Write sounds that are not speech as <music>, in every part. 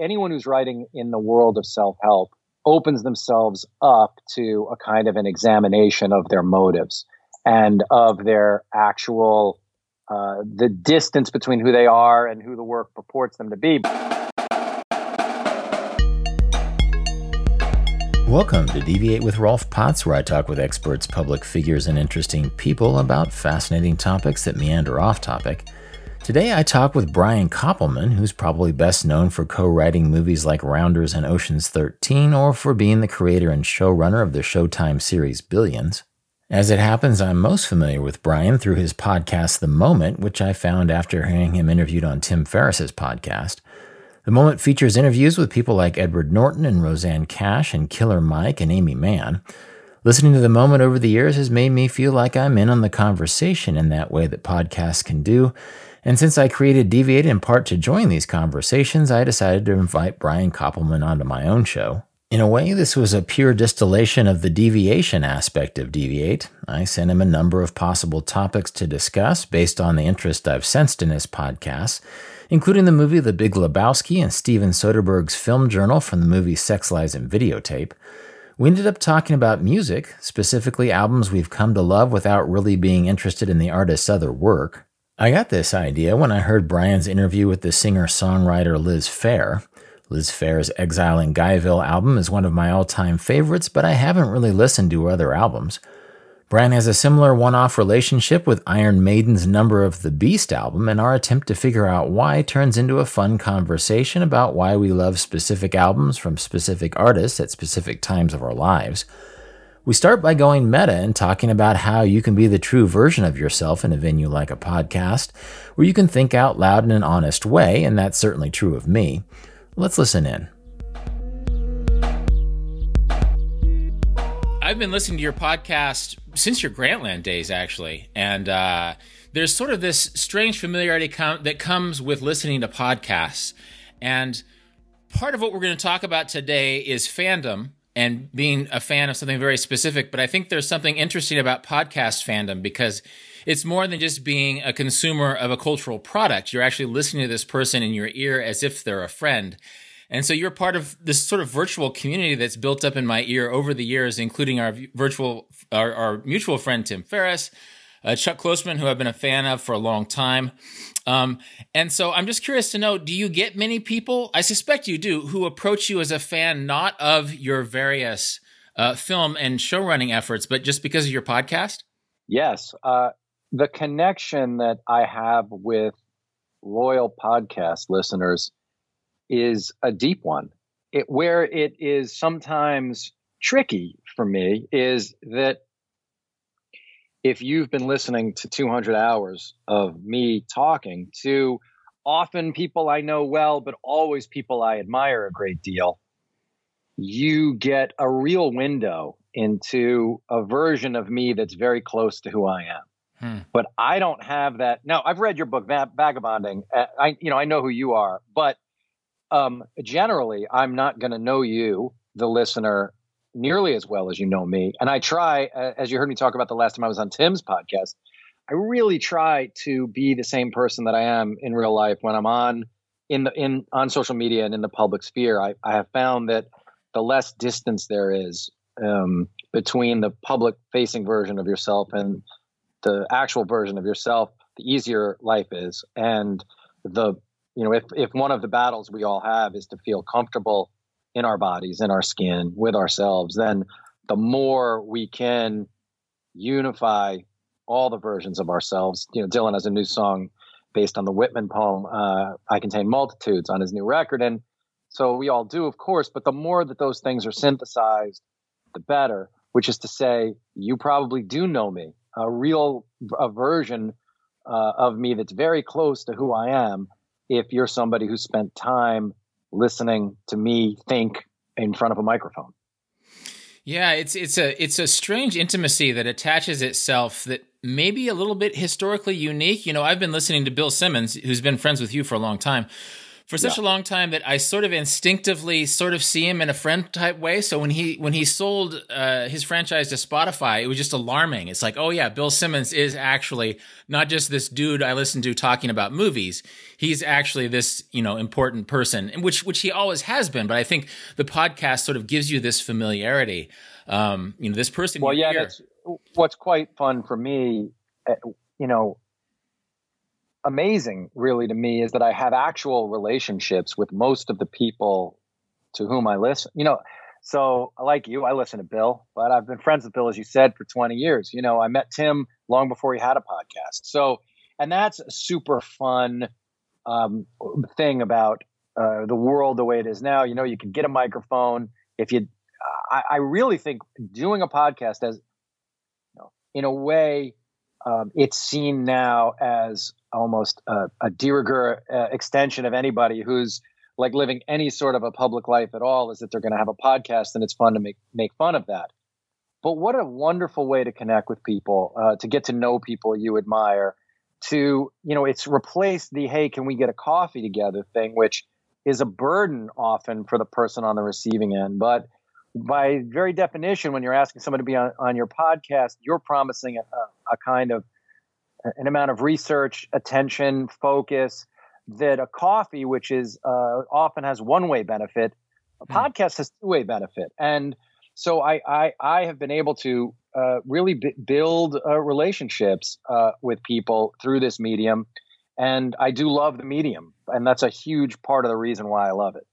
anyone who's writing in the world of self help opens themselves up to a kind of an examination of their motives and of their actual uh, the distance between who they are and who the work purports them to be. Welcome to Deviate with Rolf Potts, where I talk with experts, public figures, and interesting people about fascinating topics that meander off topic. Today I talk with Brian Koppelman, who's probably best known for co writing movies like Rounders and Ocean's 13, or for being the creator and showrunner of the Showtime series Billions. As it happens, I'm most familiar with Brian through his podcast, The Moment, which I found after hearing him interviewed on Tim Ferriss's podcast. The Moment features interviews with people like Edward Norton and Rosanne Cash and Killer Mike and Aimee Mann. Listening to The Moment over the years has made me feel like I'm in on the conversation in that way that podcasts can do. And since I created Deviate in part to join these conversations, I decided to invite Brian Koppelman onto my own show. In a way, this was a pure distillation of the deviation aspect of Deviate. I sent him a number of possible topics to discuss based on the interest I've sensed in his podcast, including the movie The Big Lebowski and Steven Soderbergh's film journal from the movie Sex Lies and Videotape. We ended up talking about music, specifically albums we've come to love without really being interested in the artist's other work. I got this idea when I heard Brian's interview with the singer songwriter Liz Phair. Liz Phair's Exile in Guyville album is one of my all time favorites, but I haven't really listened to her other albums. Brian has a similar one off relationship with Iron Maiden's Number of the Beast album, and our attempt to figure out why turns into a fun conversation about why we love specific albums from specific artists at specific times of our lives. We start by going meta and talking about how you can be the true version of yourself in a venue like a podcast, where you can think out loud in an honest way, and that's certainly true of me. Let's listen in. I've been listening to your podcast since your Grantland days, actually, and uh, there's sort of this strange familiarity com- that comes with listening to podcasts. And part of what we're going to talk about today is fandom and being a fan of something very specific. But I think there's something interesting about podcast fandom because it's more than just being a consumer of a cultural product. You're actually listening to this person in your ear as if they're a friend. And so you're part of this sort of virtual community that's built up in my ear over the years, including our virtual, our, our mutual friend Tim Ferriss, uh, Chuck Klosterman, who I've been a fan of for a long time. Um, and so I'm just curious to know: Do you get many people? I suspect you do, who approach you as a fan, not of your various uh, film and show running efforts, but just because of your podcast. Yes, uh, the connection that I have with loyal podcast listeners is a deep one. It, where it is sometimes tricky for me is that if you've been listening to 200 hours of me talking to often people I know well, but always people I admire a great deal, you get a real window into a version of me that's very close to who I am. Hmm. But I don't have that. Now, I've read your book, Vagabonding. Uh, I, you know, I know who you are, but um, generally, I'm not going to know you, the listener, nearly as well as you know me. And I try, uh, as you heard me talk about the last time I was on Tim's podcast, I really try to be the same person that I am in real life when I'm on in the in on social media and in the public sphere. I, I have found that the less distance there is um, between the public facing version of yourself and the actual version of yourself, the easier life is. And the you know, if if one of the battles we all have is to feel comfortable in our bodies, in our skin, with ourselves, then the more we can unify all the versions of ourselves. You know, Dylan has a new song based on the Whitman poem, uh, I Contain Multitudes, on his new record. And so we all do, of course, but the more that those things are synthesized, the better, which is to say, you probably do know me, a real a version uh, of me that's very close to who I am if you're somebody who spent time listening to me think in front of a microphone. Yeah, it's it's a it's a strange intimacy that attaches itself that may be a little bit historically unique. You know, I've been listening to Bill Simmons, who's been friends with you for a long time, for such yeah. a long time that I sort of instinctively sort of see him in a friend type way. So when he when he sold uh, his franchise to Spotify, it was just alarming. It's like, oh yeah, Bill Simmons is actually not just this dude I listen to talking about movies. He's actually this you know important person, which which he always has been. But I think the podcast sort of gives you this familiarity. Um, you know, this person. Well, yeah, that's what's quite fun for me. Eh, you know, amazing really to me is that I have actual relationships with most of the people to whom I listen. You know, so like you, I listen to Bill, but I've been friends with Bill, as you said, for 20 years. You know, I met Tim long before he had a podcast. So, and that's a super fun um, thing about uh, the world the way it is now. You know, you can get a microphone. If you, I, I really think doing a podcast as, you know, in a way, um, it's seen now as almost a, a de rigueur uh, extension of anybody who's like living any sort of a public life at all is that they're going to have a podcast and it's fun to make make fun of that. But what a wonderful way to connect with people, uh, to get to know people you admire. To you know, it's replaced the "Hey, can we get a coffee together?" thing, which is a burden often for the person on the receiving end. But by very definition, when you're asking someone to be on, on your podcast, you're promising a, a kind of an amount of research, attention, focus that a coffee, which is uh, often has one way benefit, a hmm. podcast has two way benefit. And so I, I, I have been able to uh, really b- build uh, relationships uh, with people through this medium. And I do love the medium. And that's a huge part of the reason why I love it.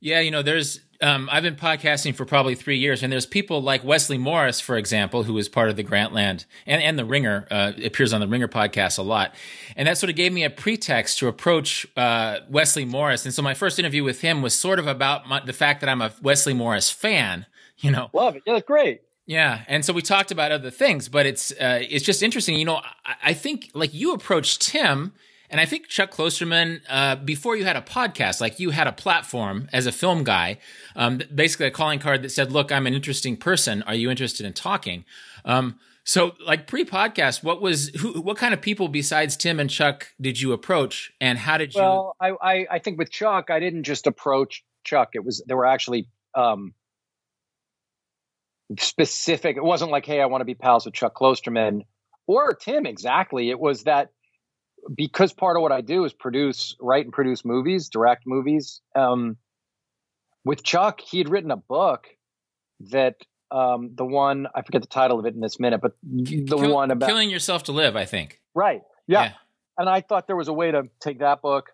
Yeah, you know, there's um, I've been podcasting for probably three years, and there's people like Wesley Morris, for example, who is part of the Grantland and, and the Ringer, uh, appears on the Ringer podcast a lot. And that sort of gave me a pretext to approach uh, Wesley Morris. And so my first interview with him was sort of about my, the fact that I'm a Wesley Morris fan, <laughs> you know. Love it. Yeah, that's great. Yeah, and so we talked about other things, but it's uh, it's just interesting. You know, I, I think like you approached Tim and I think Chuck Klosterman, uh, before you had a podcast, like you had a platform as a film guy, um, basically a calling card that said, "Look, I'm an interesting person. Are you interested in talking?" Um, so, like pre-podcast, what was who, what kind of people besides Tim and Chuck did you approach, and how did you? Well, I, I, I think with Chuck, I didn't just approach Chuck. It was there were actually um, specific. It wasn't like, "Hey, I want to be pals with Chuck Klosterman." Or Tim, exactly. It was that because part of what I do is produce, write and produce movies, direct movies. Um, with Chuck, he had written a book that um, the one I forget the title of it in this minute, but the Kill, one about killing yourself to live. I think. Right. Yeah. yeah. And I thought there was a way to take that book,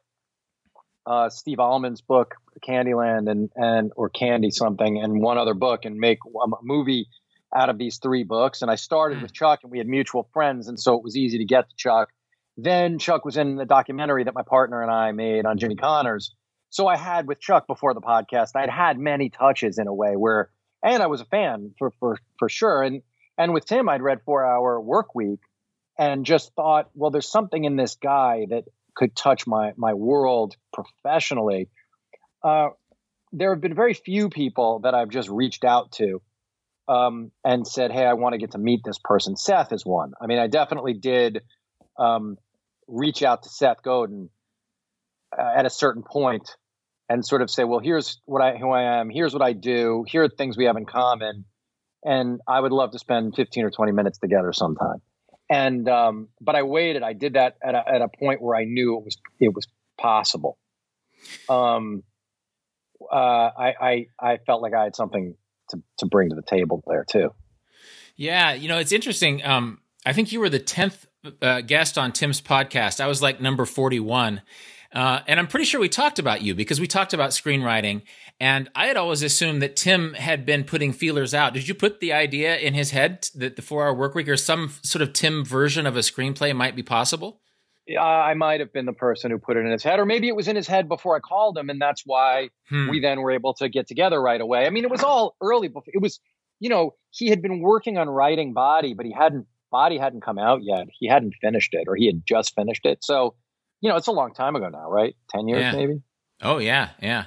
uh, Steve Almond's book, Candyland, and and or Candy something, and one other book, and make a movie out of these three books. And I started mm. with Chuck, and we had mutual friends, and so it was easy to get to Chuck. Then Chuck was in the documentary that my partner and I made on Jimmy Connors. So I had with Chuck before the podcast, I'd had many touches in a way where, and I was a fan for for for sure. And and with Tim, I'd read Four Hour Work Week, and just thought, well, there's something in this guy that could touch my my world professionally. Uh, there have been very few people that I've just reached out to um, and said, "Hey, I want to get to meet this person." Seth is one. I mean, I definitely did um, reach out to Seth Godin uh, at a certain point and sort of say, well, here's what I who I am, here's what I do, here are things we have in common, and I would love to spend 15 or 20 minutes together sometime. And um, but I waited. I did that at a, at a point where I knew it was it was possible. Um, uh, I, I I felt like I had something to to bring to the table there too. Yeah, you know, it's interesting. Um, I think you were the tenth uh, guest on Tim's podcast. I was like number 41. Uh, and I'm pretty sure we talked about you because we talked about screenwriting. And I had always assumed that Tim had been putting feelers out. Did you put the idea in his head that the four hour work week or some sort of Tim version of a screenplay might be possible? I might have been the person who put it in his head, or maybe it was in his head before I called him, and that's why hmm. we then were able to get together right away. I mean, it was all early. Before, it was, you know, he had been working on writing Body, but he hadn't Body hadn't come out yet. He hadn't finished it, or he had just finished it. So, you know, it's a long time ago now, right? Ten years, yeah. maybe. Oh yeah, yeah.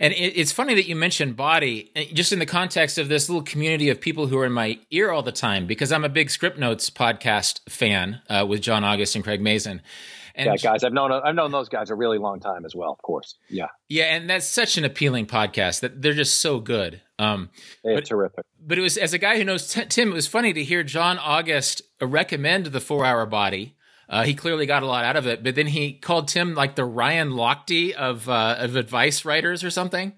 And it, it's funny that you mentioned Body, eh, just in the context of this little community of people who are in my ear all the time, because I'm a big Script Notes podcast fan uh, with John August and Craig Mazin. And yeah, guys, I've known I've known those guys a really long time as well. Of course, yeah, yeah, and that's such an appealing podcast that they're just so good. Um, they're but, terrific. But it was as a guy who knows t- Tim, it was funny to hear John August recommend the Four Hour Body. Uh, he clearly got a lot out of it, but then he called Tim like the Ryan Lochte of uh, of advice writers or something.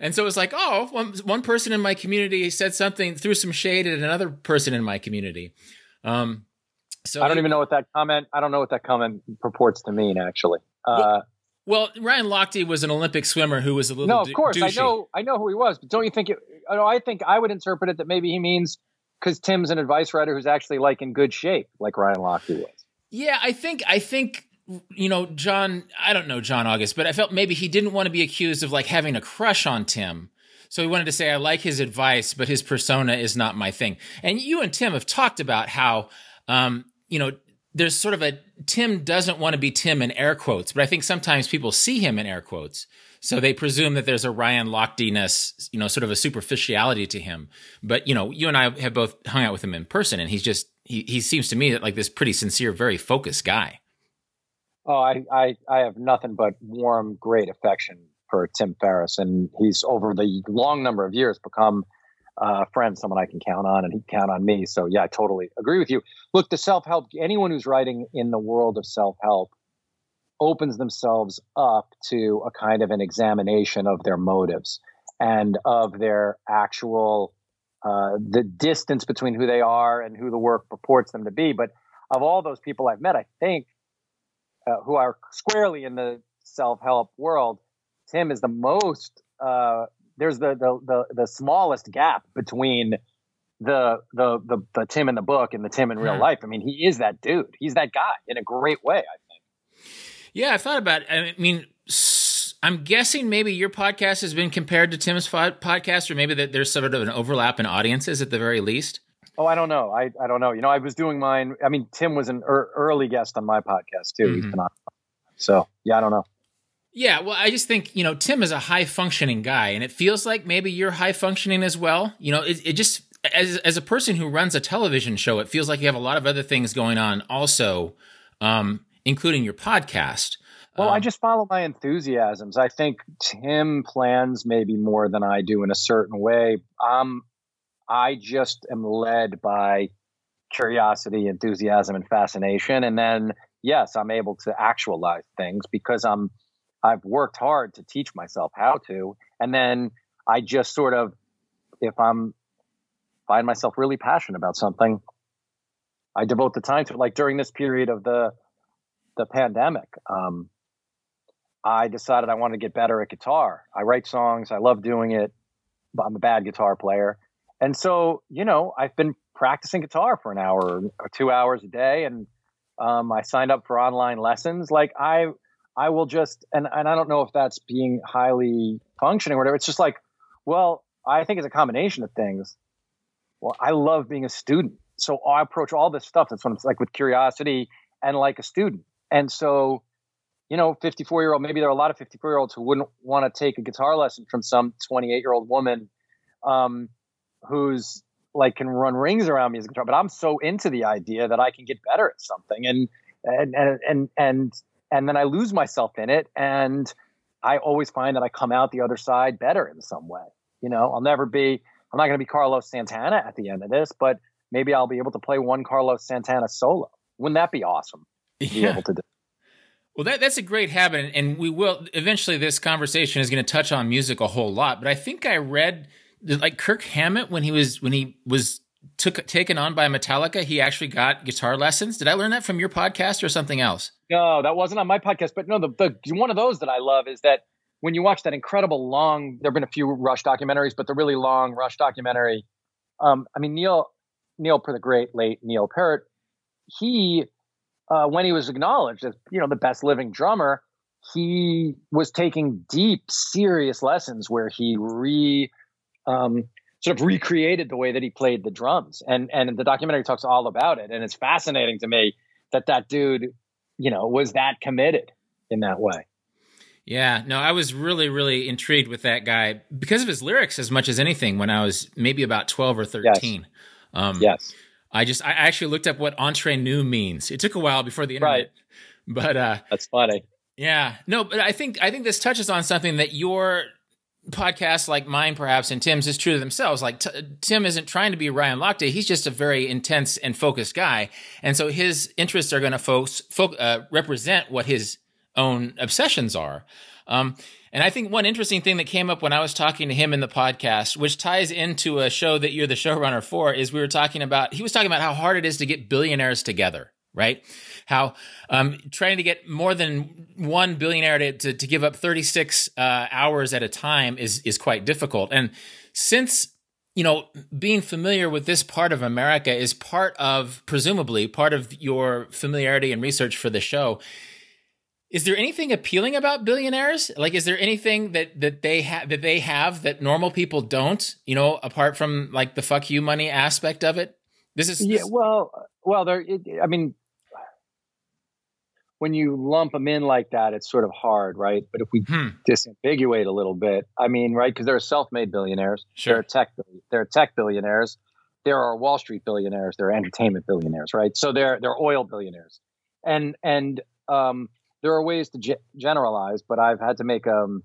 And so it was like, oh, one, one person in my community said something, threw some shade at another person in my community. Um, so I don't even know what that comment. I don't know what that comment purports to mean. Actually, uh, well, well, Ryan Lochte was an Olympic swimmer who was a little. No, of course, douchey. I know. I know who he was, but don't you think? It, I think I would interpret it that maybe he means because Tim's an advice writer who's actually like in good shape, like Ryan Lochte was. Yeah, I think. I think you know, John. I don't know John August, but I felt maybe he didn't want to be accused of like having a crush on Tim. So he wanted to say, I like his advice, but his persona is not my thing. And you and Tim have talked about how um, you know, there's sort of a Tim doesn't want to be Tim in air quotes, but I think sometimes people see him in air quotes. So they presume that there's a Ryan Lochte-ness, you know, sort of a superficiality to him. But, you know, you and I have both hung out with him in person and he's just, he, he seems to me that like this pretty sincere, very focused guy. Oh, I, I, I have nothing but warm, great affection for Tim Ferriss. And he's over the long number of years become uh, friend, someone I can count on, and he can count on me. So yeah, I totally agree with you. Look, the self help. Anyone who's writing in the world of self help opens themselves up to a kind of an examination of their motives and of their actual uh, the distance between who they are and who the work purports them to be. But of all those people I've met, I think uh, who are squarely in the self help world, Tim is the most uh, there's the, the the the smallest gap between the the the, the Tim in the book and the Tim in real hmm. life. I mean, he is that dude. He's that guy in a great way. I think. Yeah, I thought about. It. I mean, I'm guessing maybe your podcast has been compared to Tim's podcast, or maybe that there's sort of an overlap in audiences at the very least. Oh, I don't know. I, I don't know. You know, I was doing mine. I mean, Tim was an er- early guest on my podcast too. Mm-hmm. He's been on. So yeah, I don't know. Yeah, well, I just think, you know, Tim is a high functioning guy, and it feels like maybe you're high functioning as well. You know, it, it just, as, as a person who runs a television show, it feels like you have a lot of other things going on also, um, including your podcast. Well, um, I just follow my enthusiasms. I think Tim plans maybe more than I do in a certain way. Um, I just am led by curiosity, enthusiasm, and fascination. And then, yes, I'm able to actualize things because I'm I've worked hard to teach myself how to. And then I just sort of, if I'm, find myself really passionate about something, I devote the time to it. Like during this period of the, the pandemic, um, I decided I wanted to get better at guitar. I write songs. I love doing it, but I'm a bad guitar player. And so, you know, I've been practicing guitar for an hour or two hours a day. And um, I signed up for online lessons. Like I, I will just and and I don't know if that's being highly functioning or whatever. It's just like, well, I think it's a combination of things. Well, I love being a student, so I approach all this stuff. That's what I'm like with curiosity and like a student. And so, you know, 54 year old. Maybe there are a lot of 54 year olds who wouldn't want to take a guitar lesson from some 28 year old woman, um, who's like can run rings around me as a guitar. But I'm so into the idea that I can get better at something, and and and and and and then I lose myself in it. And I always find that I come out the other side better in some way. You know, I'll never be, I'm not going to be Carlos Santana at the end of this, but maybe I'll be able to play one Carlos Santana solo. Wouldn't that be awesome? To yeah. be able to do. Well, that, that's a great habit, and we will eventually. This conversation is going to touch on music a whole lot, but I think I read like Kirk Hammett when he was when he was took taken on by Metallica, he actually got guitar lessons. Did I learn that from your podcast or something else? No, that wasn't on my podcast. But no, the, the one of those that I love is that when you watch that incredible long, there have been a few Rush documentaries, but the really long Rush documentary. Um, I mean, Neil Neil for the great late Neil Peart, he uh, when he was acknowledged as you know the best living drummer, he was taking deep, serious lessons where he re um, sort of recreated the way that he played the drums. And and the documentary talks all about it. And it's fascinating to me that that dude, you know, was that committed in that way. Yeah, no, I was really, really intrigued with that guy because of his lyrics as much as anything when I was maybe about 12 or 13. Yes. Um, yes. I just, I actually looked up what entre nous means. It took a while before the internet. Right. But uh, that's funny. Yeah, no, but I think I think this touches on something that your podcast, like mine, perhaps, and Tim's, is true to themselves. Like t- Tim isn't trying to be Ryan Lochte; he's just a very intense and focused guy, and so his interests are going to fo- uh, represent what his own obsessions are. Um, and I think one interesting thing that came up when I was talking to him in the podcast, which ties into a show that you're the showrunner for, is we were talking about, he was talking about how hard it is to get billionaires together, right? How um, trying to get more than one billionaire to, to, to give up 36 uh, hours at a time is, is quite difficult. And since you know, being familiar with this part of America is part of, presumably, part of your familiarity and research for the show is there anything appealing about billionaires? Like, is there anything that that they have that they have that normal people don't? You know, apart from like the fuck you money aspect of it. This is yeah. Well, well, there. It, I mean, when you lump them in like that, it's sort of hard, right? But if we hmm. disambiguate a little bit, I mean, right? Because there are self-made billionaires. Sure. There are tech. There are tech billionaires. There are Wall Street billionaires. There are entertainment billionaires, right? So there, there are oil billionaires, and and um, there are ways to ge- generalize, but I've had to make um,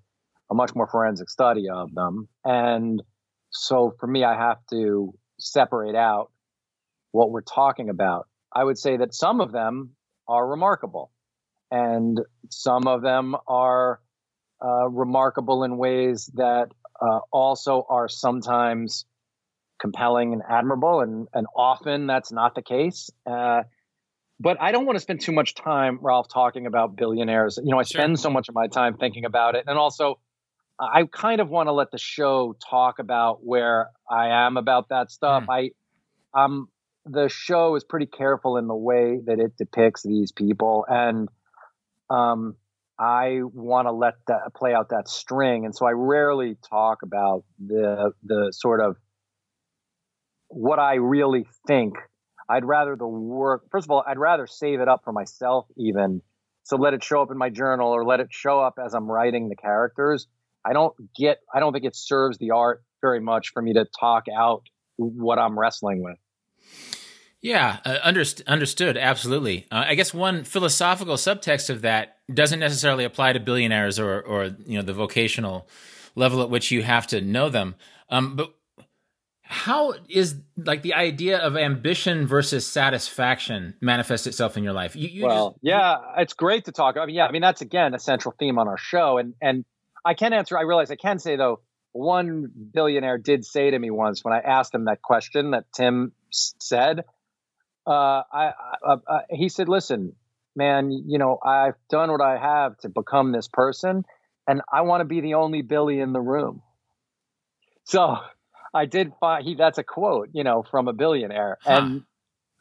a much more forensic study of them. And so for me, I have to separate out what we're talking about. I would say that some of them are remarkable, and some of them are uh, remarkable in ways that uh, also are sometimes compelling and admirable, and, and often that's not the case. Uh, but I don't want to spend too much time, Ralph, talking about billionaires. You know, I sure. spend so much of my time thinking about it. And also, I kind of want to let the show talk about where I am about that stuff. Mm. I, um, the show is pretty careful in the way that it depicts these people. And, um, I want to let that play out that string. And so I rarely talk about the, the sort of what I really think I'd rather the work, first of all, I'd rather save it up for myself, even. So let it show up in my journal or let it show up as I'm writing the characters. I don't get, I don't think it serves the art very much for me to talk out what I'm wrestling with. Yeah, uh, underst- understood. Absolutely. Uh, I guess one philosophical subtext of that doesn't necessarily apply to billionaires or, or you know, the vocational level at which you have to know them. Um, but how is like the idea of ambition versus satisfaction manifest itself in your life? You, you well, just, yeah, it's great to talk. I mean, yeah, I mean that's again a central theme on our show, and and I can answer. I realize I can say though, one billionaire did say to me once when I asked him that question that Tim said. Uh, I, uh, uh, he said, "Listen, man, you know I've done what I have to become this person, and I want to be the only Billy in the room." So I did find he that's a quote, you know, from a billionaire. Huh.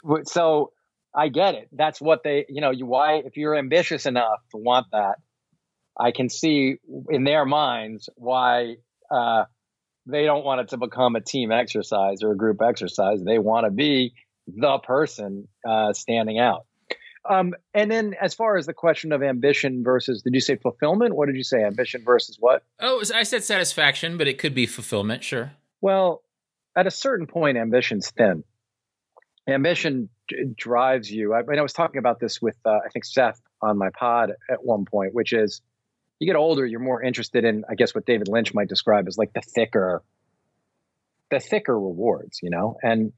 And so I get it. That's what they, you know, you why if you're ambitious enough to want that, I can see in their minds why uh, they don't want it to become a team exercise or a group exercise. They want to be the person uh, standing out. Um, and then, as far as the question of ambition versus, did you say fulfillment? What did you say? Ambition versus what? Oh, I said satisfaction, but it could be fulfillment. Sure. Well, at a certain point, ambition's thin. Ambition d- drives you. I mean, I was talking about this with, uh, I think, Seth on my pod at one point, which is you get older, you're more interested in, I guess, what David Lynch might describe as like the thicker, the thicker rewards, you know? And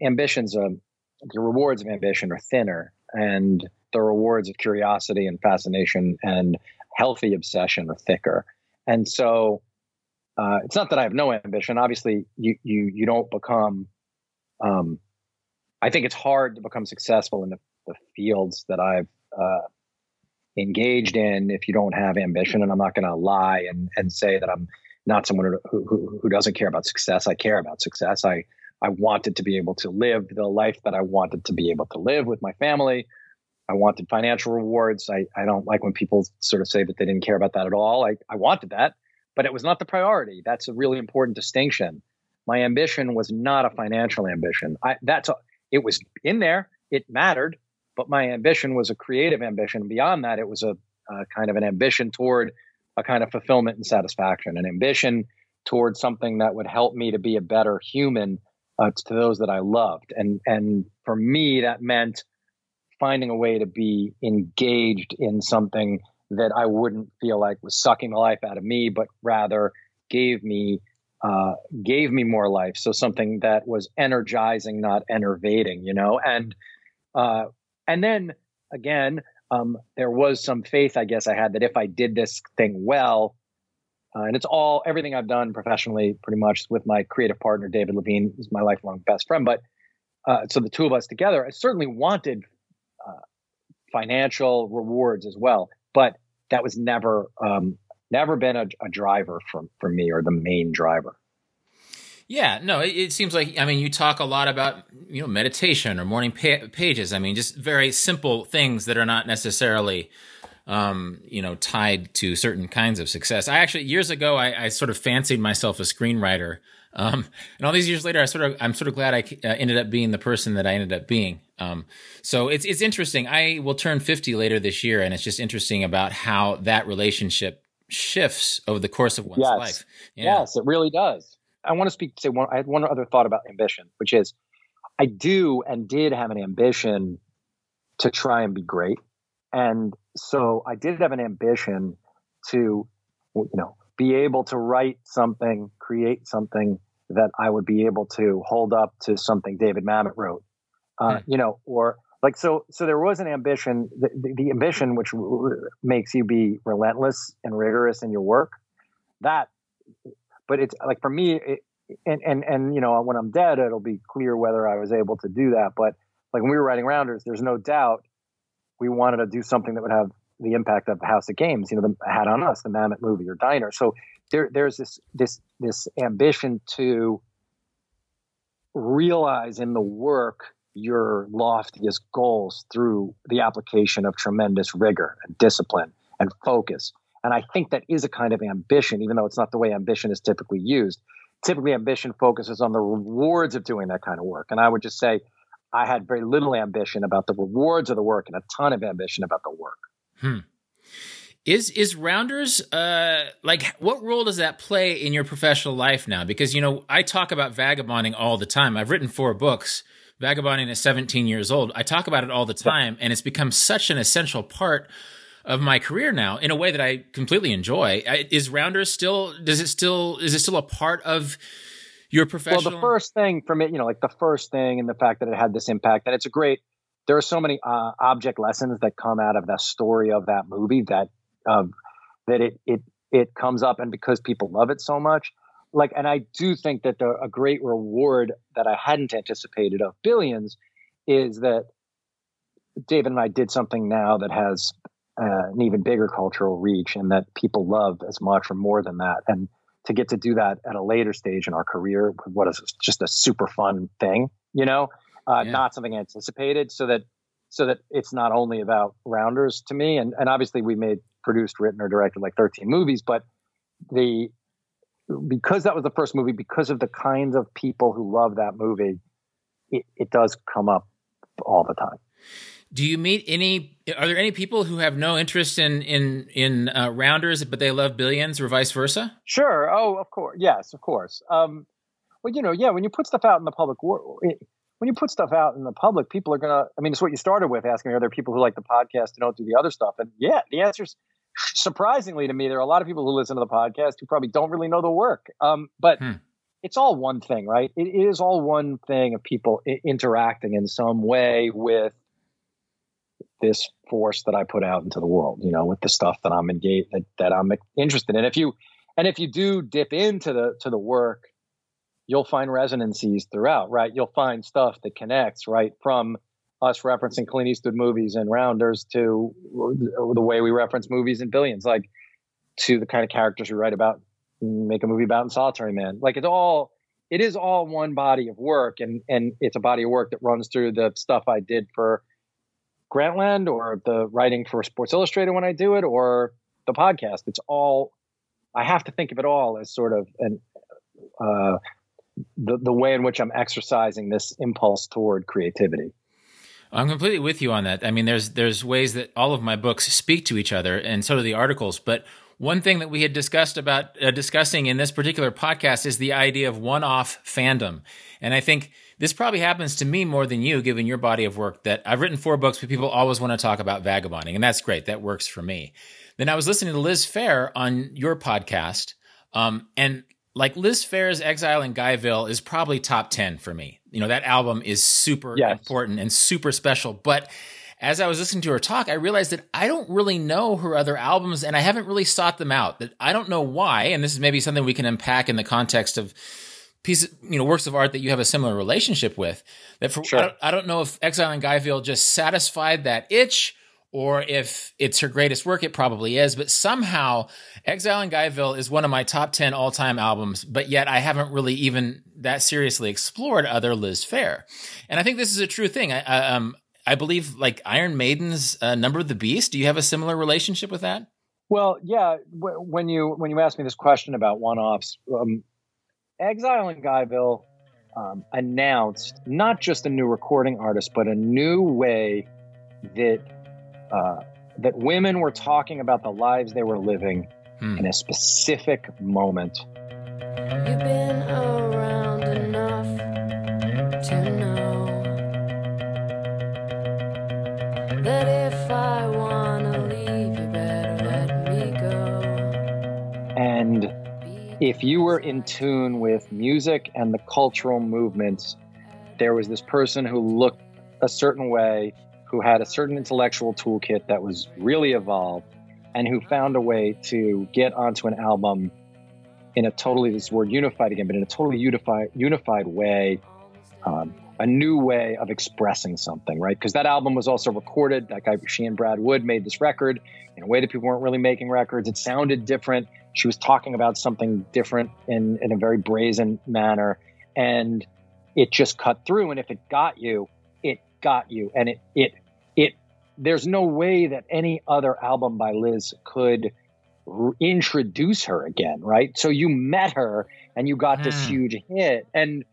ambitions, um, the rewards of ambition are thinner, and the rewards of curiosity and fascination and healthy obsession are thicker. And so, uh, it's not that I have no ambition. Obviously, you you you don't become. Um, I think it's hard to become successful in the, the fields that I've uh, engaged in if you don't have ambition. And I'm not going to lie and and say that I'm not someone who, who who doesn't care about success. I care about success. I I wanted to be able to live the life that I wanted to be able to live with my family. I wanted financial rewards. I, I don't like when people sort of say that they didn't care about that at all. I, I wanted that but it was not the priority. That's a really important distinction. My ambition was not a financial ambition. I, that's a, it was in there. It mattered, but my ambition was a creative ambition. Beyond that, it was a, a kind of an ambition toward a kind of fulfillment and satisfaction, an ambition toward something that would help me to be a better human uh, to those that I loved. And and for me, that meant finding a way to be engaged in something that I wouldn't feel like was sucking the life out of me, but rather gave me uh, gave me more life. So something that was energizing, not enervating, you know. And uh, and then again, um, there was some faith, I guess, I had that if I did this thing well, uh, and it's all everything I've done professionally, pretty much with my creative partner David Levien, who's my lifelong best friend. But uh, so the two of us together, I certainly wanted uh, financial rewards as well, but that was never um, never been a, a driver for for me or the main driver. Yeah, no, it, it, seems like I mean you talk a lot about you know meditation or morning pa- pages. I mean, just very simple things that are not necessarily um, you know tied to certain kinds of success. I actually years ago I, I sort of fancied myself a screenwriter, um, and all these years later I sort of I'm sort of glad I uh, ended up being the person that I ended up being. Um, so it's it's interesting. I will turn 50 later this year, and it's just interesting about how that relationship shifts over the course of one's yes. life. Yeah. Yes, it really does. I want to speak to say one. I had one other thought about ambition, which is I do and did have an ambition to try and be great, and so I did have an ambition to, you know, be able to write something, create something that I would be able to hold up to something David Mamet wrote, uh, hmm. you know, or like so. So there was an ambition, the, the, the ambition which makes you be relentless and rigorous in your work. That but it's like for me, it, and and and you know, when I'm dead, it'll be clear whether I was able to do that. But like when we were writing Rounders, there's no doubt we wanted to do something that would have the impact of House of Games, you know, the, had on us, the Mamet movie or Diner. So there, there's this this this ambition to realize in the work your loftiest goals through the application of tremendous rigor and discipline and focus and I think that is a kind of ambition, even though it's not the way ambition is typically used. Typically, ambition focuses on the rewards of doing that kind of work. And I would just say I had very little ambition about the rewards of the work and a ton of ambition about the work. Hmm. Is is Rounders uh like what role does that play in your professional life now? Because you know, I talk about vagabonding all the time. I've written four books. Vagabonding is 17 years old. I talk about it all the time and it's become such an essential part of my career now in a way that I completely enjoy. Is Rounders still? Does it still? Is it still a part of? Your professional. Well, the first thing from it, you know, like the first thing and the fact that it had this impact, and it's a great. There are so many uh, object lessons that come out of the story of that movie that um, that it it it comes up, and because people love it so much, like, and I do think that the, a great reward that I hadn't anticipated of billions is that David and I did something now that has uh, an even bigger cultural reach and that people love as much or more than that. And to get to do that at a later stage in our career, what is just a super fun thing, you know, uh, yeah. not something anticipated so that, so that it's not only about rounders to me. And, and obviously we made produced, written or directed like 13 movies, but the, because that was the first movie, because of the kinds of people who love that movie, it, it does come up all the time. Do you meet any? Are there any people who have no interest in in in uh, rounders, but they love billions, or vice versa? Sure. Oh, of course. Yes, of course. Um, well, you know, yeah. When you put stuff out in the public, when you put stuff out in the public, people are gonna. I mean, it's what you started with asking: Are there people who like the podcast and don't do the other stuff? And yeah, the answer is surprisingly to me, there are a lot of people who listen to the podcast who probably don't really know the work. Um, but hmm. it's all one thing, right? It is all one thing of people I- interacting in some way with this force that I put out into the world, you know, with the stuff that I'm engaged that, that I'm interested in. If you and if you do dip into the to the work, you'll find resonancies throughout, right? You'll find stuff that connects, right, from us referencing Clint Eastwood movies and Rounders to the way we reference movies and Billions, like to the kind of characters we write about, make a movie about in Solitary Man. Like it's all, it is all one body of work, and and it's a body of work that runs through the stuff I did for Grantland or the writing for Sports Illustrated when I do it or the podcast. It's all I have to think of it all as sort of an uh, the the way in which I'm exercising this impulse toward creativity. I'm completely with you on that. I mean, there's there's ways that all of my books speak to each other, and so do the articles. But One thing that we had discussed about uh, discussing in this particular podcast is the idea of one-off fandom. And I think this probably happens to me more than you, given your body of work. That I've written four books, but people always want to talk about vagabonding, and that's great. That works for me. Then I was listening to Liz Phair on your podcast, um, and like Liz Phair's Exile in Guyville is probably top 10 for me. You know, that album is super yes. important and super special. But as I was listening to her talk, I realized that I don't really know her other albums and I haven't really sought them out. That I don't know why. And this is maybe something we can unpack in the context of pieces, you know, works of art that you have a similar relationship with. That for sure. I, don't, I don't know if Exile in Guyville just satisfied that itch, or if it's her greatest work. It probably is, but somehow Exile in Guyville is one of my top ten all time albums. But yet I haven't really even that seriously explored other Liz Phair, and I think this is a true thing. I, I um I believe like Iron Maiden's uh, Number of the Beast. Do you have a similar relationship with that? Well, yeah. when you when you asked me this question about one offs, um, Exile in Guyville um, announced not just a new recording artist, but a new way that uh, that women were talking about the lives they were living hmm. in a specific moment. If you were in tune with music and the cultural movements, there was this person who looked a certain way, who had a certain intellectual toolkit that was really evolved, and who found a way to get onto an album in a totally this word unified again, but in a totally unified unified way, um, a new way of expressing something, right? Because that album was also recorded. That guy, she and Brad Wood made this record in a way that people weren't really making records. It sounded different she was talking about something different in, in a very brazen manner. And it just cut through. And if it got you, it got you. And it, it, it, there's no way that any other album by Liz could introduce her again, right? So you met her and you got mm. this hmm. huge hit. And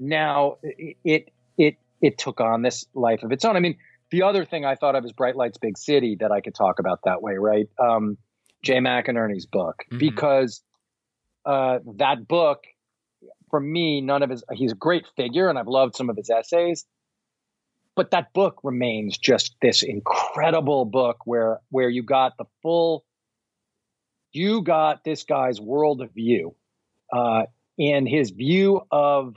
now it, it, it took on this life of its own. I mean, the other thing I thought of is Bright Lights Big City that I could talk about that way, right? Um, Jay McInerney's book mm-hmm. because uh, that book, for me, none of his, he's a great figure and I've loved some of his essays, but that book remains just this incredible book where, where you got the full, you got this guy's world of view uh, and his view of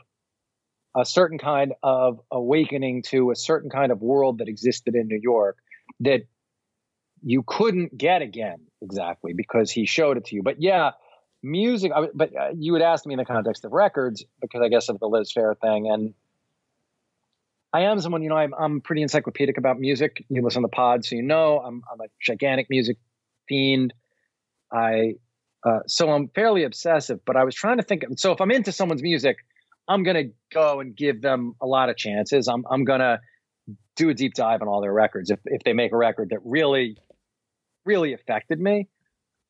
a certain kind of awakening to a certain kind of world that existed in New York that you couldn't get again exactly because he showed it to you. But yeah, music. But uh, you would ask me in the context of records because I guess of the Liz Phair thing, and I am someone you know I'm, I'm pretty encyclopedic about music. You listen to the pod, so you know I'm I'm a gigantic music fiend. I uh, so I'm fairly obsessive. But I was trying to think. So if I'm into someone's music, I'm gonna go and give them a lot of chances. I'm I'm gonna do a deep dive on all their records if if they make a record that really really affected me.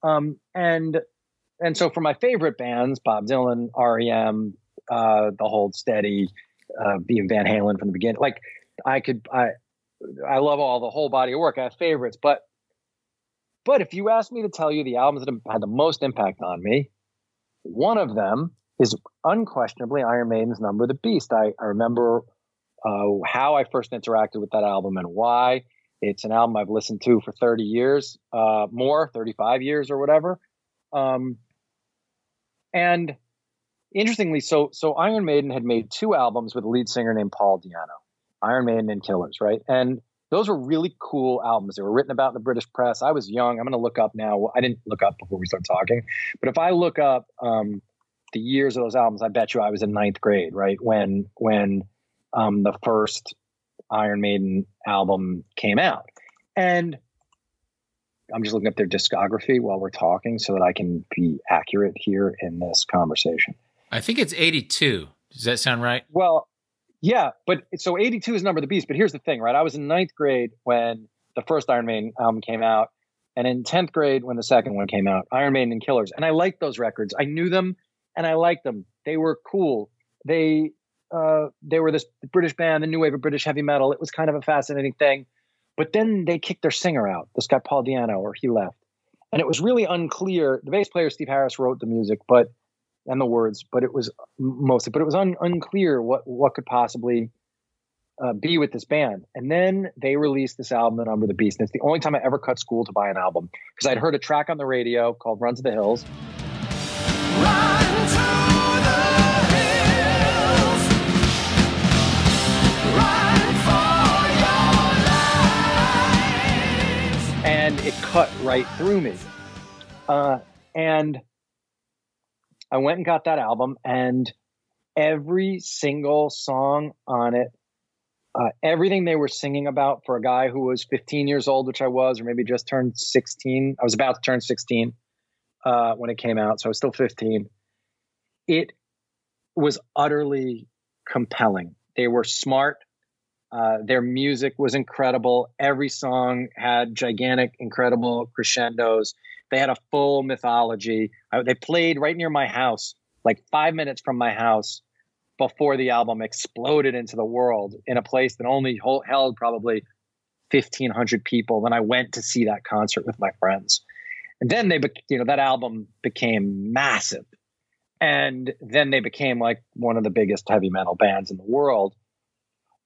Um, and and so for my favorite bands, Bob Dylan, REM, uh, The Hold Steady, uh, being Van Halen from the beginning, like I could I I love all the whole body of work. I have favorites, but but if you ask me to tell you the albums that had the most impact on me, one of them is unquestionably Iron Maiden's Number of the Beast. I, I remember uh, how I first interacted with that album and why. It's an album I've listened to for 30 years, uh, more, 35 years or whatever. Um, and interestingly, so so Iron Maiden had made two albums with a lead singer named Paul Di'Anno, Iron Maiden and Killers, right? And those were really cool albums. They were written about in the British press. I was young. I'm going to look up now. I didn't look up before we start talking, but if I look up um, the years of those albums, I bet you I was in ninth grade, right? When when um, the first Iron Maiden album came out. And I'm just looking up their discography while we're talking so that I can be accurate here in this conversation. I think it's 82. Does that sound right? Well, yeah, but so 82 is number of the beast. But here's the thing, right? I was in ninth grade when the first Iron Maiden album came out, and in 10th grade when the second one came out, Iron Maiden and Killers. And I liked those records. I knew them and I liked them. They were cool. They uh, they were this British band, the new wave of British heavy metal. It was kind of a fascinating thing. But then they kicked their singer out, this guy Paul Di'Anno, or he left. and it was really unclear. The bass player Steve Harris wrote the music, but and the words, but it was mostly, but it was un, unclear what what could possibly uh, be with this band. And then they released this album, The Number of the Beast. And it's the only time I ever cut school to buy an album because I'd heard a track on the radio called Run to the Hills. Cut right through me. Uh, and I went and got that album, and every single song on it uh, everything they were singing about for a guy who was 15 years old, which I was, or maybe just turned 16. I was about to turn 16 uh, when it came out, so I was still 15. It was utterly compelling. They were smart. Uh, their music was incredible. Every song had gigantic, incredible crescendos. They had a full mythology. I, they played right near my house, like five minutes from my house before the album exploded into the world in a place that only held probably 1500 people when I went to see that concert with my friends. And then they, you know, that album became massive. And then they became like one of the biggest heavy metal bands in the world.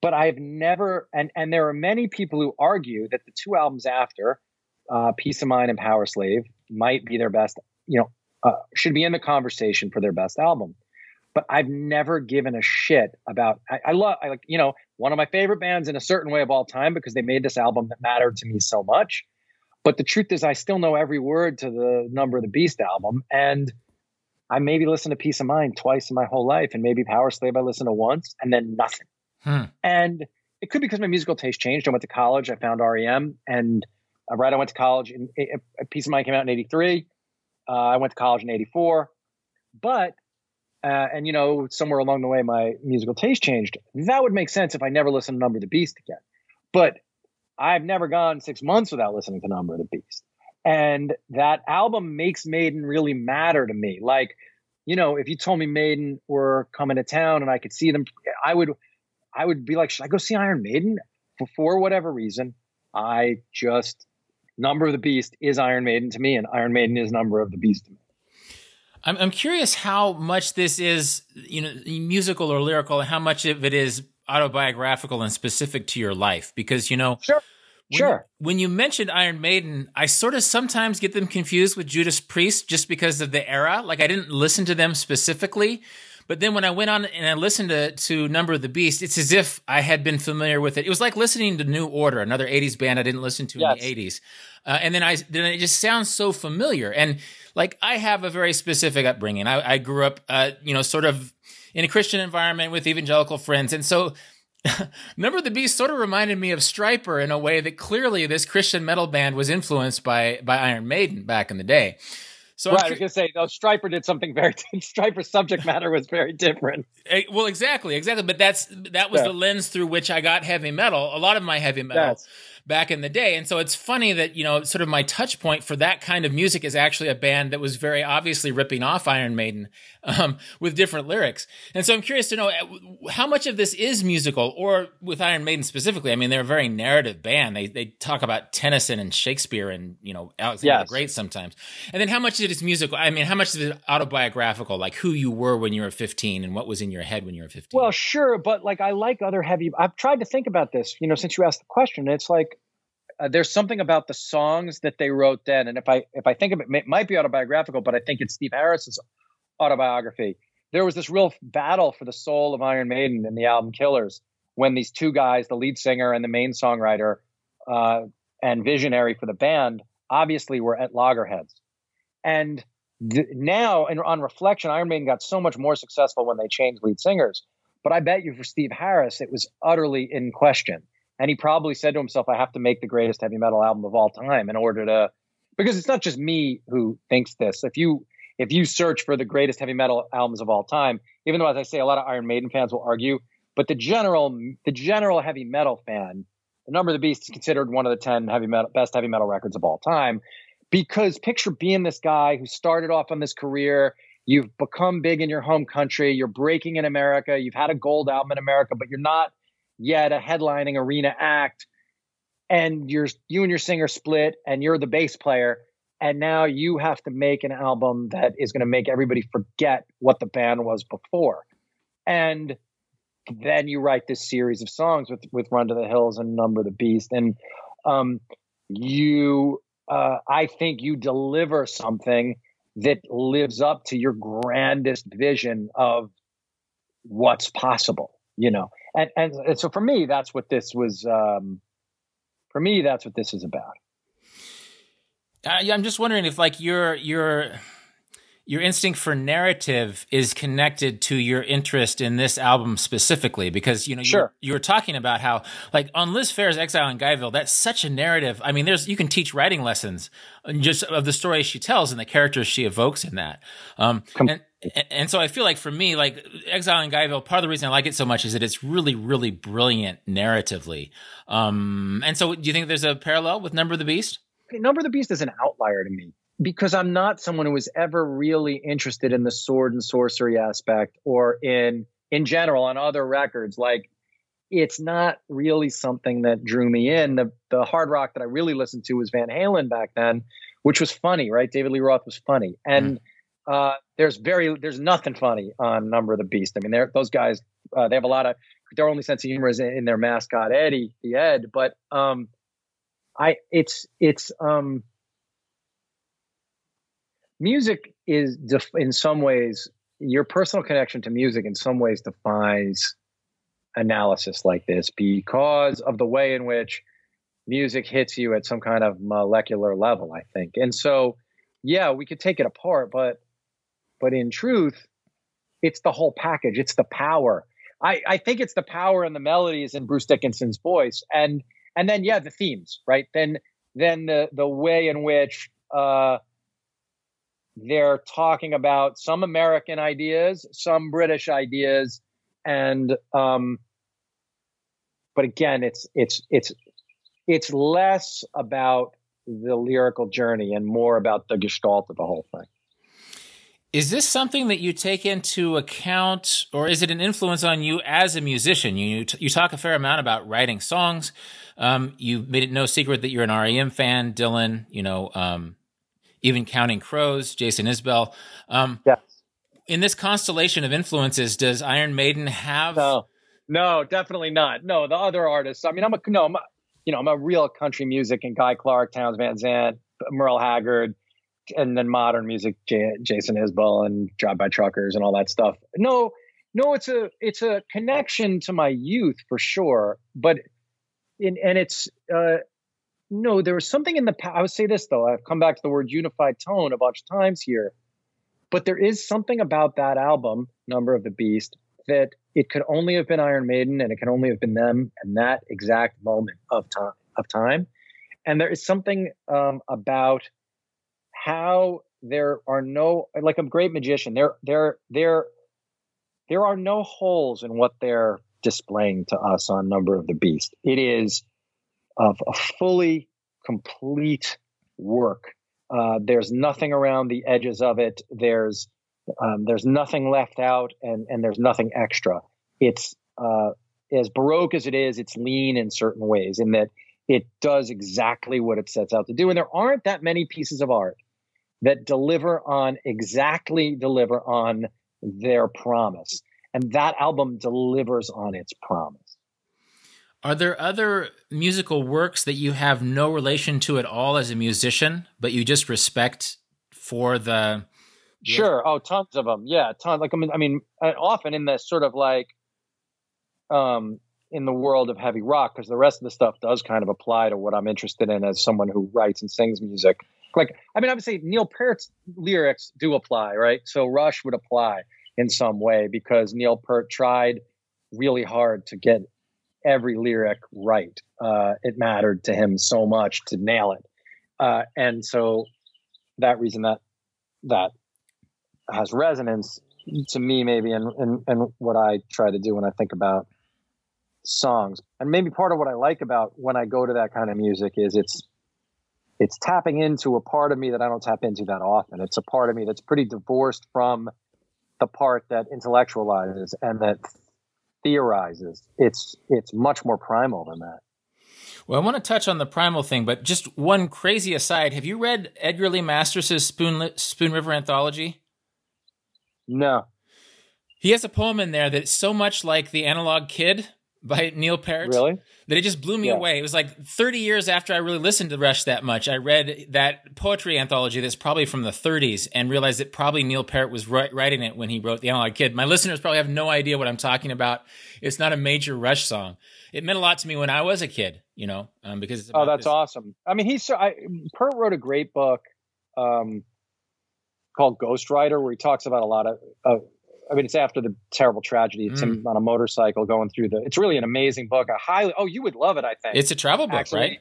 But I've never, and, and there are many people who argue that the two albums after, uh, Piece of Mind and Powerslave, might be their best, you know, uh, should be in the conversation for their best album but I've never given a shit about. I, I love, I like, you know, one of my favorite bands in a certain way of all time because they made this album that mattered to me so much. But the truth is, I still know every word to the Number of the Beast album, and I maybe listen to Piece of Mind twice in my whole life, and maybe Powerslave I listen to once, and then nothing. Hmm. And it could be because my musical taste changed. I went to college, I found REM, and uh, right, I went to college. And a Piece of Mind came out in '83. Uh, I went to college in '84, but uh, and you know somewhere along the way my musical taste changed that would make sense if i never listened to number of the beast again but i've never gone six months without listening to number of the beast and that album makes maiden really matter to me like you know if you told me maiden were coming to town and i could see them i would i would be like should i go see iron maiden for, for whatever reason i just number of the beast is iron maiden to me and iron maiden is number of the beast to me I'm, I'm curious how much this is, you know, musical or lyrical, and how much of it is autobiographical and specific to your life. Because you know, sure, when, sure. When you mentioned Iron Maiden, I sort of sometimes get them confused with Judas Priest just because of the era. Like I didn't listen to them specifically, but then when I went on and I listened to, to Number of the Beast, it's as if I had been familiar with it. It was like listening to New Order, another 80s band I didn't listen to yes. in the 80s. Uh, and then I then it just sounds so familiar. And like I have a very specific upbringing. I, I grew up, uh, you know, sort of in a Christian environment with evangelical friends, and so <laughs> Number of the Beast sort of reminded me of Stryper in a way that clearly this Christian metal band was influenced by by Iron Maiden back in the day. So right, I was going to say, no, Stryper did something very. <laughs> Stryper's subject matter was very different. Eh, well, exactly, exactly. But that's that was yeah. the lens through which I got heavy metal. A lot of my heavy metal yes back in the day. And so it's funny that, you know, sort of my touch point for that kind of music is actually a band that was very obviously ripping off Iron Maiden <laughs> um, with different lyrics. And so I'm curious to know uh, how much of this is musical or with Iron Maiden specifically. I mean, they're a very narrative band. They, they talk about Tennyson and Shakespeare and, you know, Alexander yes. the Great sometimes. And then how much of it is musical? I mean, how much is it autobiographical, like who you were when you were 15 and what was in your head when you were 15? Well, sure. But like, I like other heavy, I've tried to think about this, you know, since you asked the question. It's like, uh, there's something about the songs that they wrote then, and if I if I think of it, it might be autobiographical, but I think it's Steve Harris's autobiography. There was this real battle for the soul of Iron Maiden in the album Killers when these two guys, the lead singer and the main songwriter, uh, and visionary for the band, obviously were at loggerheads. And th- now, and on reflection, Iron Maiden got so much more successful when they changed lead singers. But I bet you for Steve Harris, it was utterly in question. And he probably said to himself, I have to make the greatest heavy metal album of all time in order to, because it's not just me who thinks this. If you, if you search for the greatest heavy metal albums of all time, even though, as I say, a lot of Iron Maiden fans will argue, but the general, the general heavy metal fan, the Number of the Beast is considered one of the 10 heavy metal, best heavy metal records of all time. Because picture being this guy who started off on this career, you've become big in your home country, you're breaking in America, you've had a gold album in America, but you're not yet a headlining arena act and you're you and your singer split and you're the bass player and now you have to make an album that is going to make everybody forget what the band was before. And then you write this series of songs with with run to the hills and number the beast and um, you uh, i think you deliver something that lives up to your grandest vision of what's possible you know and and, and so for me that's what this was um, for me that's what this is about. Uh, I'm just wondering if like your your your instinct for narrative is connected to your interest in this album specifically because you know sure. you, you were talking about how like on Liz Phair's Exile in Guyville that's such a narrative. I mean there's you can teach writing lessons just of the stories she tells and the characters she evokes in that. Um, and and so I feel like for me, like Exile in Guyville, part of the reason I like it so much is that it's really, really brilliant narratively. Um, and so do you think there's a parallel with Number of the Beast? Number of the Beast is an outlier to me because I'm not someone who was ever really interested in the sword and sorcery aspect or in in general on other records. Like it's not really something that drew me in. The the hard rock that I really listened to was Van Halen back then, which was funny, right? David Lee Roth was funny. And mm. Uh, there's very there's nothing funny on Number of the Beast. I mean, they're those guys uh, they have a lot of their only sense of humor is in, in their mascot Eddie, the Head, but um I it's it's um music is def- in some ways your personal connection to music in some ways defines analysis like this because of the way in which music hits you at some kind of molecular level i think and so yeah we could take it apart but but in truth it's the whole package it's the power i i think it's the power and the melodies in bruce dickinson's voice and and then yeah, the themes, right? Then then the the way in which uh, they're talking about some American ideas, some British ideas, and um, but again, it's it's it's it's less about the lyrical journey and more about the gestalt of the whole thing. Is this something that you take into account, or is it an influence on you as a musician? You you talk a fair amount about writing songs. Um, you made it no secret that you're an REM fan, Dylan. You know, um, even Counting Crows, Jason Isbell. Um, yes. In this constellation of influences, does Iron Maiden have? No, no, definitely not. No, the other artists. I mean, I'm a no, I'm a, you know, I'm a real country music and Guy Clark, Townes Van Zandt, Merle Haggard, and then modern music, J- Jason Isbell and Drive By Truckers and all that stuff. No, no, it's a it's a connection to my youth for sure, but in, and it's uh, no, there was something in the past. I would say this though. I've come back to the word unified tone a bunch of times here, but there is something about that album, Number of the Beast, that it could only have been Iron Maiden, and it can only have been them and that exact moment of time of time. And there is something um, about how there are no like a great magician. There, there, there, there are no holes in what they're displaying to us on Number of the Beast. It is of a fully complete work. Uh, there's nothing around the edges of it. There's um, there's nothing left out, and and there's nothing extra. It's uh, as baroque as it is. It's lean in certain ways, in that it does exactly what it sets out to do. And there aren't that many pieces of art that deliver on exactly deliver on their promise and that album delivers on its promise. Are there other musical works that you have no relation to at all as a musician, but you just respect for the? Sure. Oh, tons of them. Yeah, tons. Like I mean, I mean, uh, often in this sort of like, um, in the world of heavy rock, because the rest of the stuff does kind of apply to what I'm interested in as someone who writes and sings music. Like, I mean, obviously Neil Peart's lyrics do apply, right? So Rush would apply in some way because Neil Peart tried really hard to get every lyric right. Uh, it mattered to him so much to nail it, uh, and so that reason that that has resonance to me maybe and and and what I try to do when I think about songs. And maybe part of what I like about when I go to that kind of music is it's it's tapping into a part of me that I don't tap into that often. It's a part of me that's pretty divorced from the part that intellectualizes and that theorizes. It's it's much more primal than that. Well, I want to touch on the primal thing, but just one crazy aside. Have you read Edgar Lee Masters' Spoon, Spoon River anthology? No. He has a poem in there that's so much like The Analog Kid by Neil Peart. Really? That it just blew me yeah. away. It was like 30 years after I really listened to Rush that much. I read that poetry anthology that's probably from the 30s and realized that probably Neil Peart was writing it when he wrote The Analog Kid. My listeners probably have no idea what I'm talking about. It's not a major Rush song. It meant a lot to me when I was a kid, you know, um, because oh, that's this. awesome. I mean, he's I, Peart wrote a great book um, called Ghost Rider, where he talks about a lot of, of I mean, it's after the terrible tragedy. It's mm. him on a motorcycle going through the. It's really an amazing book. I highly. Oh, you would love it. I think it's a travel book, Actually, right?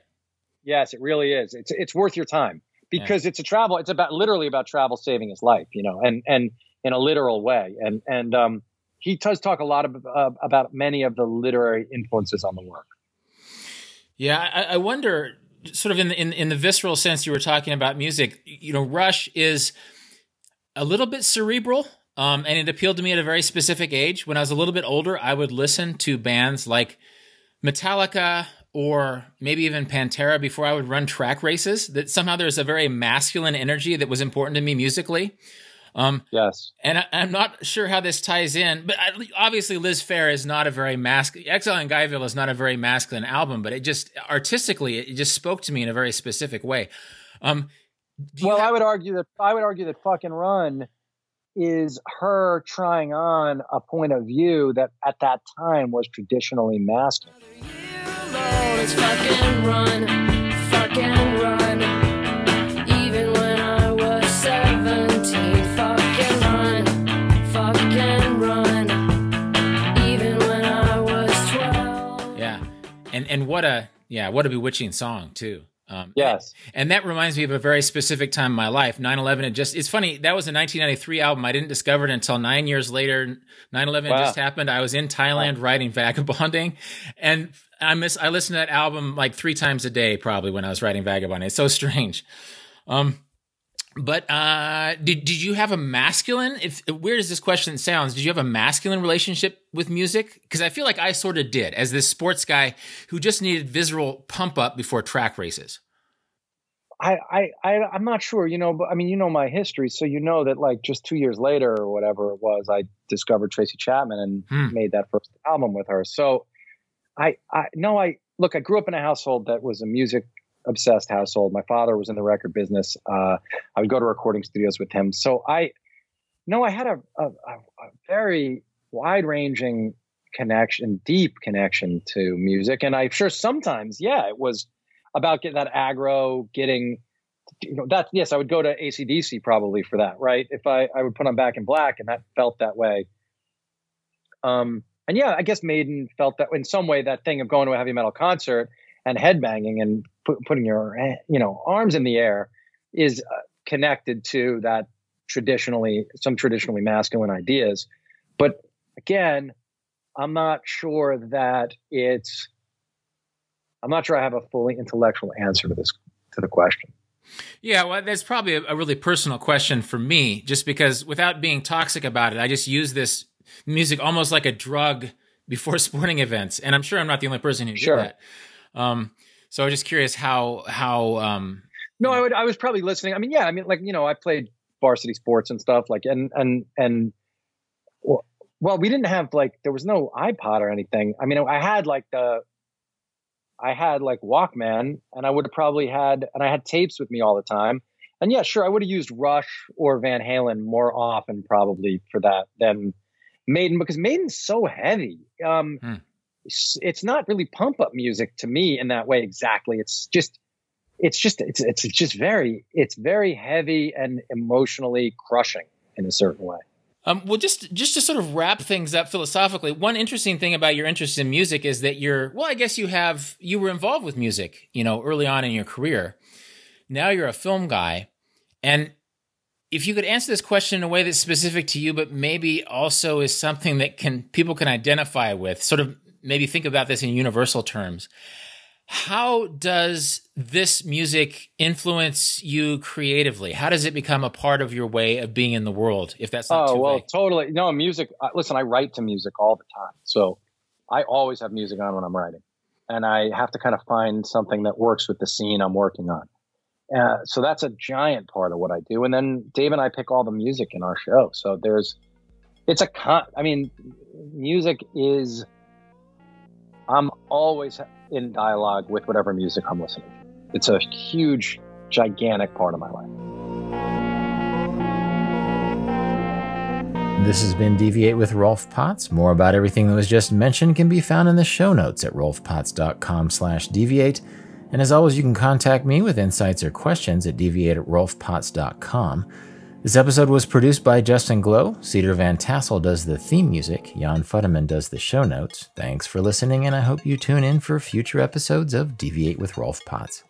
Yes, it really is. It's it's worth your time because yeah. it's a travel. It's about literally about travel saving his life. You know, and and in a literal way. And and um, he does talk a lot of, uh, about many of the literary influences on the work. Yeah, I, I wonder, sort of in the, in in the visceral sense you were talking about music. You know, Rush is a little bit cerebral um, and it appealed to me at a very specific age. When I was a little bit older, I would listen to bands like Metallica or maybe even Pantera before I would run track races. That somehow there's a very masculine energy that was important to me musically. Um, yes. And I, am not sure how this ties in, but I, obviously Liz Phair is not a very masculine, Exile in Guyville is not a very masculine album, but it just artistically, it just spoke to me in a very specific way. Um, well, have- I would argue that, I would argue that fucking run is her trying on a point of view that at that time was traditionally masculine. Yeah. And and what a yeah, what a bewitching song too. Um, yes. And, that reminds me of a very specific time in my life. 9 11 had just, it's funny, that was a 1993 album. I didn't discover it until nine years later. 9 11 wow. just happened. I was in Thailand wow. writing <laughs> Vagabonding. And I miss, I listened to that album like three times a day, probably when I was writing Vagabonding. It's so strange. Um, but uh, did did you have a masculine? If weird as this question sounds, did you have a masculine relationship with music? Because I feel like I sort of did, as this sports guy who just needed visceral pump up before track races. I, I, I I'm not sure, you know, but I mean, you know my history, so you know that like just two years later or whatever it was, I discovered Tracy Chapman and hmm. made that first album with her. So I, I no, I look, I grew up in a household that was a music obsessed household. My father was in the record business. Uh, I would go to recording studios with him. So I, no, I had a, a, a very wide ranging connection, deep connection to music. And I'm sure sometimes, yeah, it was about getting that aggro, getting, you know, that, yes, I would go to ACDC probably for that, right? If I, I would put on Back in Black and that felt that way. Um, and yeah, I guess Maiden felt that in some way that thing of going to a heavy metal concert and headbanging and put, putting your you know arms in the air is uh, connected to that traditionally some traditionally masculine ideas but again i'm not sure that it's i'm not sure i have a fully intellectual answer to this to the question yeah, well, that's probably a, a, really personal question for me, just because without being toxic about it, I just use this music almost like a drug before <laughs> sporting events, and I'm sure I'm not the only person who sure. did that. Um, so I was just curious how how. Um, no, I would. I was probably listening. I mean, yeah. I mean, like you know, I played varsity sports and stuff like, and and and. Well, we didn't have like there was no iPod or anything. I mean, I had like the I had like Walkman, and I would have probably had, and I had tapes with me all the time. And yeah, sure, I would have used Rush or Van Halen more often probably for that than Maiden because Maiden's so heavy. Um, hmm it's not really pump up music to me in that way exactly. It's just it's just it's it's just very it's very heavy and emotionally crushing in a certain way. Um, well, just just to sort of wrap things up philosophically, one interesting thing about your interest in music is that you're well, I guess you have you were involved with music, you know, early on in your career. Now you're a film guy, and if you could answer this question in a way that's specific to you, but maybe also is something that can people can identify with, sort of maybe think about this in universal terms. How does this music influence you creatively? How does it become a part of your way of being in the world? If that's not oh well, vague? totally. No, music. Uh, listen, I write to music all the time, so I always have music on when I'm writing. and I have to kind of find something that works with the scene I'm working on. Uh, so that's a giant part of what I do. And then Dave and I pick all the music in our show. So there's, it's a con. I mean, music is. I'm always in dialogue with whatever music I'm listening to. It's a huge, gigantic part of my life. This has been Deviate with Rolf Potts. More about everything that was just mentioned can be found in the show notes at rolfpotts.com slash deviate. And as always, you can contact me with insights or questions at deviate at rolfpotts.com. This episode was produced by Justin Glow. Cedar Van Tassel does the theme music. Jan Futterman does the show notes. Thanks for listening, and I hope you tune in for future episodes of Deviate with Rolf Potts.